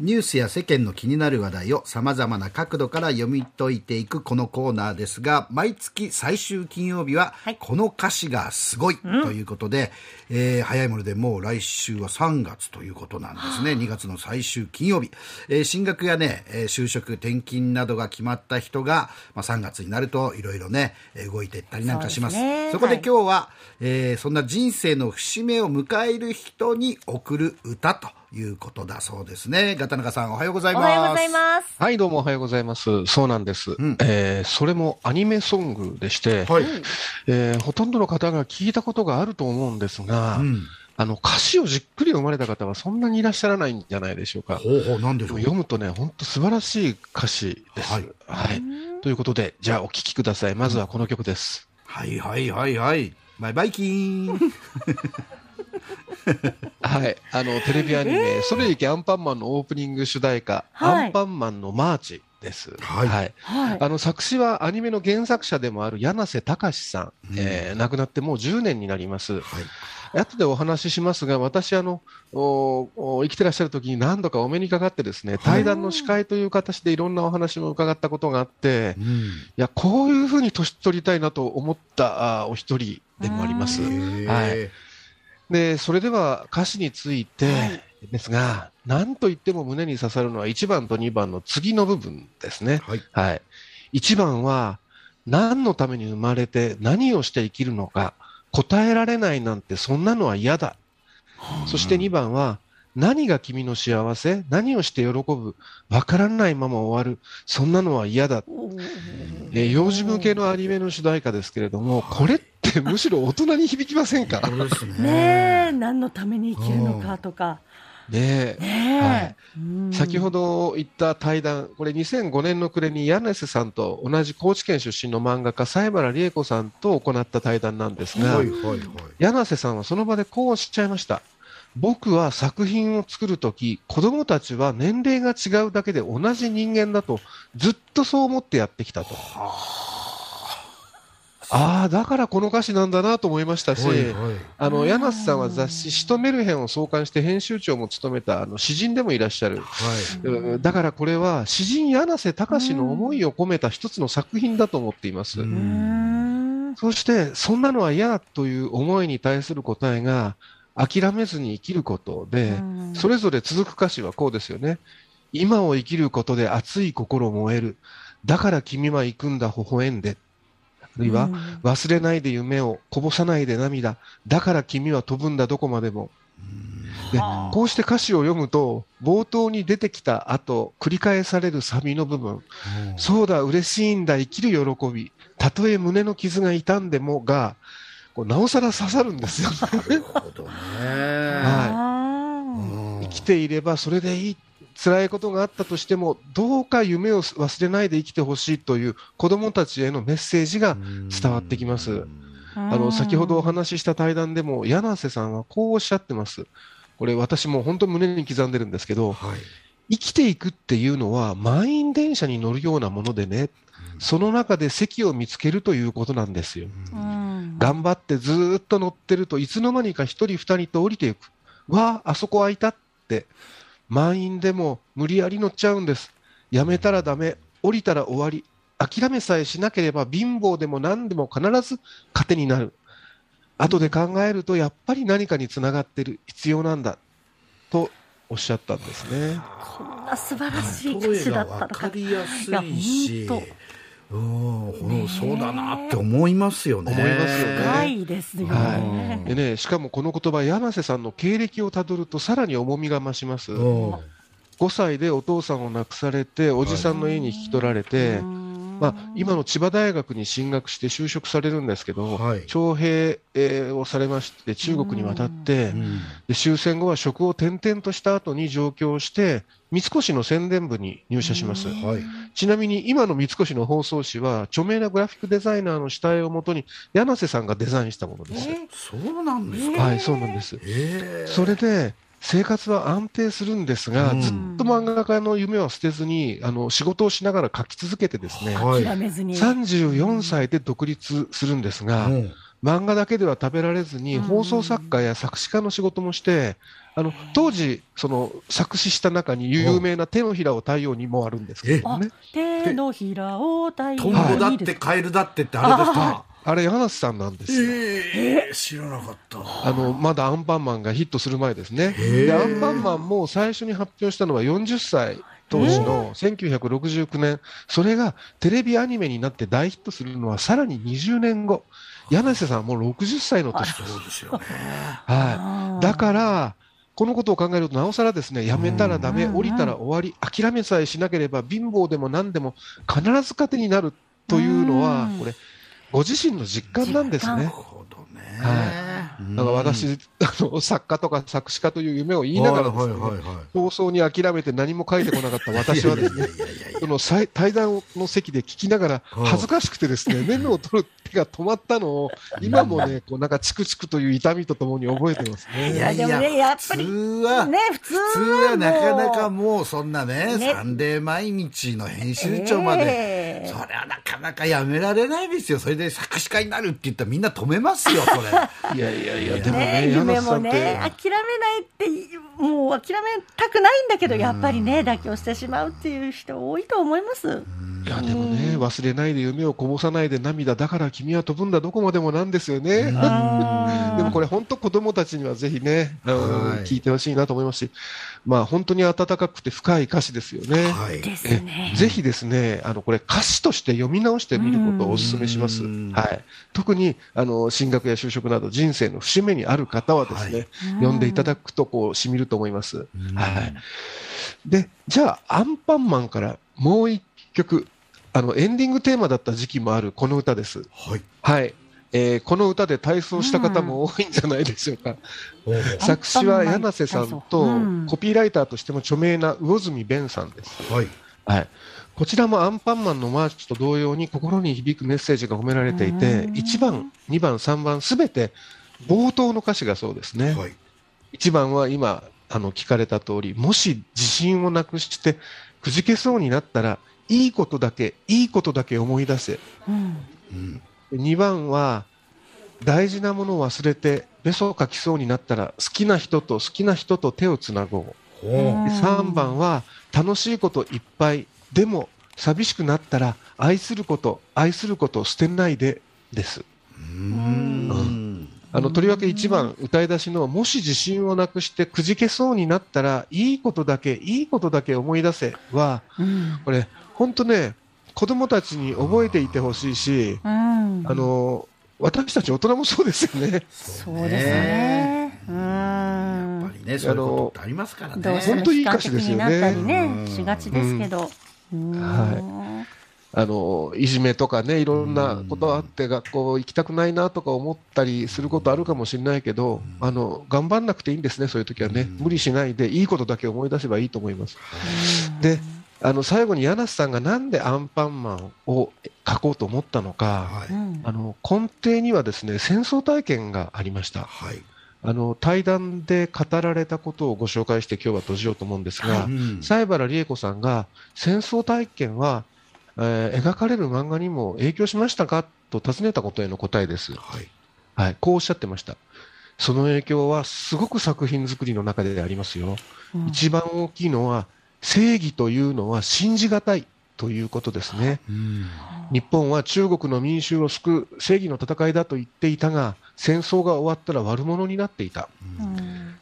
ニュースや世間の気になる話題を様々な角度から読み解いていくこのコーナーですが、毎月最終金曜日は、この歌詞がすごいということで、えー早いものでもう来週は3月ということなんですね。2月の最終金曜日。えー進学やね、えー就職、転勤などが決まった人が、まあ、3月になるといろいろね、えー動いていったりなんかします。そねそこではい今日は、えーそんな人生の節目を迎える人に送る歌ということだそうですね。ガタナカさんおはようございます。おはようございます。はい、どうもおはようございます。そうなんです。んえーそれもアニメソングでして、はい。えーほとんどの方が聞いたことがあると思うんですが、うん。あの歌詞をじっくり読まれた方はそんなにいらっしゃらないんじゃないでしょうか。ほうほう、なんでしょう？読むとね、本当素晴らしい歌詞です。はいはい。ということで、じゃあお聴きください。まずはこの曲です。はいはいはいはい。バイバイキーン。はい。あの、テレビアニメ、それゆきアンパンマンのオープニング主題歌、はいアンパンマンのマーチです。はいはい。あの作詞はアニメの原作者でもある柳瀬隆さん、えー亡くなってもう10年になります。はい。後でお話ししますが、私あのおお生きてらっしゃる時に何度かお目にかかってですね、対談の司会という形でいろんなお話も伺ったことがあって、いうん。や、こういうふうに年取りたいなと思ったあお一人でもありますはいで、それでは歌詞についてはいですが、何と言っても胸に刺さるのは1番と2番の次の部分ですね。はい。はい。1番は、何のために生まれて何をして生きるのか、答えられないなんてそんなのは嫌だ。そして2番は、何が君の幸せ何をして喜ぶわからないまま終わる。そんなのは嫌だ。えー幼児向けのアニメの主題歌ですけれども、これってむしろ大人に響きませんか？ね。何のために生きるのかとか。ねえ。ねはい先ほど言った対談、これ2005年の暮れに柳瀬さんと同じ高知県出身の漫画家、西原理恵子さんと行った対談なんですが、はいはいはい。柳瀬さんはその場でこうおっしゃいました。僕は作品を作るとき、子供たちは年齢が違うだけで同じ人間だと、ずっとそう思ってやってきたと。ああ、だからこの歌詞なんだなと思いましたし、はいはい。あの、柳瀬さんは雑誌、シトメルヘンを創刊して編集長も務めた、あの、詩人でもいらっしゃる。はい。うんだからこれは詩人柳瀬隆の思いを込めた一つの作品だと思っています。そしてそんなのは嫌だという思いに対する答えが諦めずに生きることで、うんそれぞれ続く歌詞はこうですよね。今を生きることで熱い心燃える。だから君は行くんだ微笑んで。あるいは、うん忘れないで夢をこぼさないで涙。だから君は飛ぶんだどこまでも。ではあこうして歌詞を読むと、冒頭に出てきた後、繰り返されるサビの部分、そうだ、嬉しいんだ、生きる喜び、たとえ胸の傷が痛んでもが、こうなおさら刺さるんですよ。なるほどね。あうん生きていればそれでいい。辛いことがあったとしても、どうか夢を忘れないで生きてほしいという子供たちへのメッセージが伝わってきます。ーあの、先ほどお話しした対談でも、柳瀬さんはこうおっしゃってます。これ私も本当胸に刻んでるんですけど、はい。生きていくっていうのは満員電車に乗るようなものでね、その中で席を見つけるということなんですよ。うん頑張ってずーっと乗ってるといつの間にか一人二人と降りていく。わあ、あそこ空いたって。満員でも無理やり乗っちゃうんです。やめたらダメ。降りたら終わり。諦めさえしなければ貧乏でも何でも必ず糧になる。後で考えるとやっぱり何かにつながってる。必要なんだ。とおっしゃったんですね。こんな素晴らしい歌詞だったわのか。かりやすいし本うんそうだなって思いますよね。思いますよね。深いですよはね。でね、しかもこの言葉、柳瀬さんの経歴をたどるとさらに重みが増します。うん。5歳でお父さんを亡くされて、おじさんの家に引き取られて、うんまあ、今の千葉大学に進学して就職されるんですけど、はい。徴兵えーをされまして、中国に渡って、うん。で終戦後は職を転々とした後に上京して、三越の宣伝部に入社します。はい。ちなみに今の三越の放送紙は、著名なグラフィックデザイナーの下絵をもとに、柳瀬さんがデザインしたものです。えそうなんですか？はい、そうなんです。それで、生活は安定するんですが、うん。ずっと漫画家の夢は捨てずに、あの、仕事をしながら書き続けてですね、はい。諦めずに。34歳で独立するんですが、うん。漫画だけでは食べられずに、うん。放送作家や作詞家の仕事もして、あの当時、その作詞した中に有名な手のひらを太陽にもあるんですけどあね、手のひらを太陽トンボだってカエルだってってあれですか？あれ、柳瀬さんなんですよ。ええ知らなかった。あのまだアンパンマンがヒットする前ですね。で、アンパンマンも最初に発表したのは40歳当時の1969年、それがテレビアニメになって大ヒットするのはさらに20年後、柳瀬さんはもう60歳の年です。そうですよね。はい、だから、このことを考えると、なおさらですね、やめたらダメ、うん。降りたら終わり、諦めさえしなければ、貧乏でも何でも必ず糧になるというのはうん、これ、ご自身の実感なんです実ねなる。ほどね。はうん。だから私、あの作家とか作詞家という夢を言いながらですね、に諦めて何も書いてこなかった私はですね、その対対談の席で聞きながらうん恥ずかしくてですね、メモを取る手が止まったのを、今もね、こうなんかチクチクという痛みとともに覚えてますね。いやいでもねやっぱり普通は、ね普通は普通はなかなかももうそんなね、ねサンデー毎日の編集長まで、ええそれはなかなかやめられないですよ。それで作詞家になるって言ったらみんな止めますよ、それ。いやいやいや、でもねね、柳夢もね、諦めないって、もう諦めたくないんだけど、やっぱりね、妥協してしまうっていう人多いと思います。いやでもね、忘れないで夢をこぼさないで涙だから君は飛ぶんだどこまでもなんですよね。でもこれ本当子供たちにはぜひね、はい聞いてほしいなと思いますし、まあ本当に温かくて深い歌詞ですよね。はい。ですえね。ぜひですね、あのこれ歌詞として読み直してみることをお勧めします。うんはい。特にあの進学や就職など人生の節目にある方はですね、はい読んでいただくとこう染みると思います。うんはい。で、じゃあアンパンマンからもう一曲、あのエンディングテーマだった時期もあるこの歌です。はい。はい。えーこの歌で体操した方も多いんじゃないでしょうか。おう作詞は柳瀬さんと、うんコピーライターとしても著名な魚住弁さんです。はい。はい。こちらもアンパンマンのマーチと同様に心に響くメッセージが込められていて、うん1番、2番、3番すべて冒頭の歌詞がそうですね。はい。1番は今、あの、聞かれた通り、もし自信をなくしてくじけそうになったら、いいことだけ、いいことだけ思い出せ。うんうん。2番は、大事なものを忘れて、べそをかきそうになったら、好きな人と好きな人と手をつなごう。ほうんで3番は、楽しいこといっぱい、でも、寂しくなったら、愛すること、愛することを捨てないで、です。う。うん。あの、とりわけ1番、歌い出しの、もし自信をなくしてくじけそうになったら、いいことだけ、いいことだけ思い出せは、うんこれ、本当ね、子供たちに覚えていてほしいし、うんあの、私たち大人もそうですよね。そうですね。うんやっぱりね、そういうことありますからね。どうしても本当いい歌詞ですよねになったりねうんしがちですけど。うんはあの、いじめとかね、いろんなことあって、学校行きたくないなとか思ったりすることあるかもしれないけど、あの、頑張んなくていいんですね、そういう時はね。うん無理しないで、いいことだけ思い出せばいいと思います。で、あの、最後に柳瀬さんがなんでアンパンマンを書こうと思ったのか、はい。うんあの、根底にはですね、戦争体験がありました。はい。あの、対談で語られたことをご紹介して今日は閉じようと思うんですが、うん西原理恵子さんが戦争体験は、えー描かれる漫画にも影響しましたかと尋ねたことへの答えです。はい。はい、こうおっしゃってました。その影響はすごく作品作りの中でありますよ。うん一番大きいのは正義というのは信じがたいということですね。うん。日本は中国の民衆を救う正義の戦いだと言っていたが、戦争が終わったら悪者になっていた。うん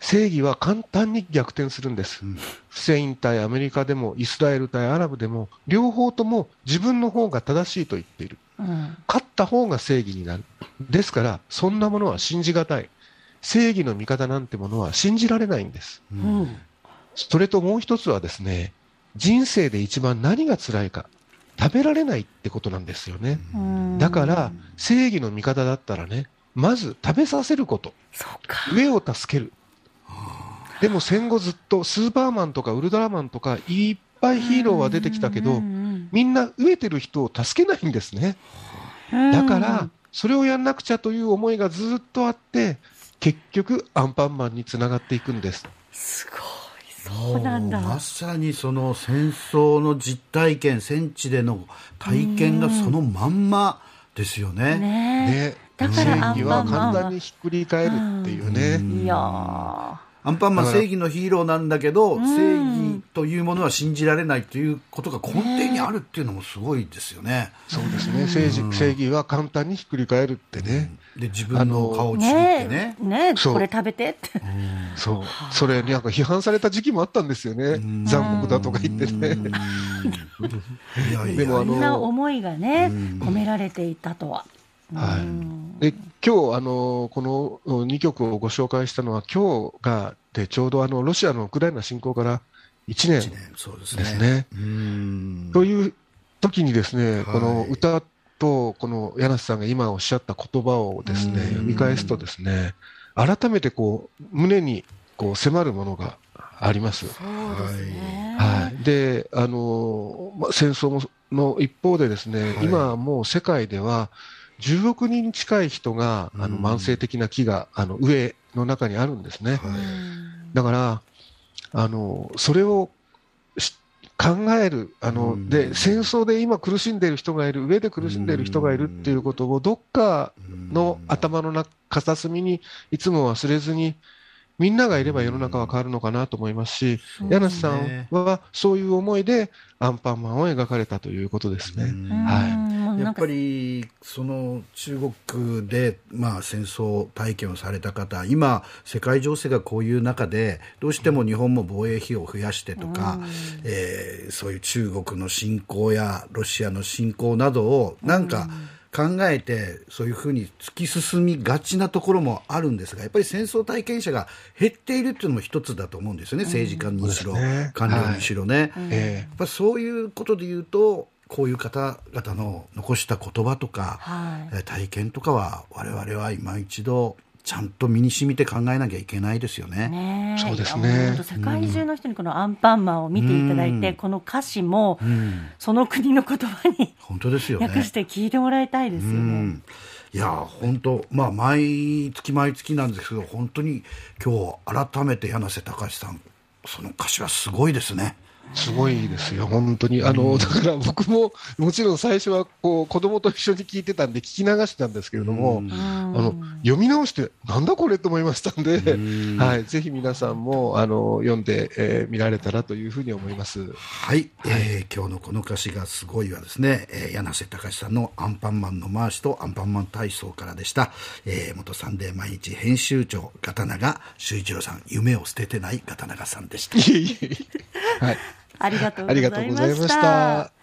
正義は簡単に逆転するんです。うんフセイン対アメリカでもイスラエル対アラブでも両方とも自分の方が正しいと言っている。うん勝った方が正義になる。ですから、そんなものは信じがたい。正義の味方なんてものは信じられないんです。ううんんそれともう一つはですね、人生で一番何が辛いか、食べられないってことなんですよね。うんだから、正義の味方だったらね、まず食べさせること、そうか。上を助ける。でも戦後ずっとスーパーマンとかウルトラマンとかいっぱいヒーローは出てきたけど、うんみんな飢えてる人を助けないんですね。うんだから、それをやんなくちゃという思いがずっとあって、結局アンパンマンにつながっていくんです。すごい。そうなんだ。まさにその戦争の実体験戦地での体験がそのまんまですよね。ねえ。ね、だからア正義は簡単にひっくり返るっていうね。いやーアンパンマン正義のヒーローなんだけど、ん正義というものは信じられないということが根底にあるっていうのもすごいですよね。そうですね。正義正義は簡単にひっくり返るってね。で自分の顔をちぎってねね。えねこれ食べてってそう。それになんか批判された時期もあったんですよね。残酷だとか言ってね。いやいやでもあのそんな思いがね込められていたとは。はいうんで今日あのこの2曲をご紹介したのは今日がでちょうどあのロシアのウクライナ侵攻から1一年ですね。ですね。うんという時にですね、はいこの歌とこの柳瀬さんが今おっしゃった言葉をですねうん読み返すとですね改めてこう胸にこう迫るものがあります。はい、であの、まあ、戦争もの一方でですね、はい今はもう世界では10億人近い人があのうん。慢性的な飢餓あの飢えの中にあるんですね。はい。だからあのそれをし考えるあの、うん。で戦争で今苦しんでいる人がいる上で苦しんでいる人がいるっていうことをどっかの頭の中片隅にいつも忘れずにみんながいれば世の中は変わるのかなと思いますし、うん柳瀬さんはそういう思いでアンパンマンを描かれたということですね。うん。はいやっぱりその中国で、まあ、戦争体験をされた方今、世界情勢がこういう中でどうしても日本も防衛費を増やしてとか、えーそういう中国の侵攻やロシアの侵攻などをなんか考えてそういうふうに突き進みがちなところもあるんですがやっぱり戦争体験者が減っているっていうのも一つだと思うんですよね政治家にしろ、官僚にしろね。えやっぱそういうことで言うとこういう方々の残した言葉とか、はいえー体験とかは我々は今一度ちゃんと身に染みて考えなきゃいけないですよね。ねえそうですね世界中の人にこのアンパンマンを見ていただいて、うんこの歌詞もうん、その国の言葉に本当ですよね。訳して聞いてもらいたいですようね。んいや本当まあ毎月毎月なんですけど本当に今日改めて柳瀬隆さんその歌詞はすごいですね。すごいですよ、本当に。あの、だから僕も、もちろん最初は、こう、子供と一緒に聞いてたんで、聞き流してたんですけれども、うんうんあの、読み直して、なんだこれと思いましたんで、うん はい、ぜひ皆さんも、あの、読んで、えー見られたらというふうに思います。はい、えー今日のこの歌詞がすごいはですね、えー柳瀬隆さんのアンパンマンのマーチとアンパンマン体操からでした、えー元サンデー毎日編集長ガタナガ修一郎さん夢を捨ててないガタナガさんでした。はい。ありがとうございまし。た。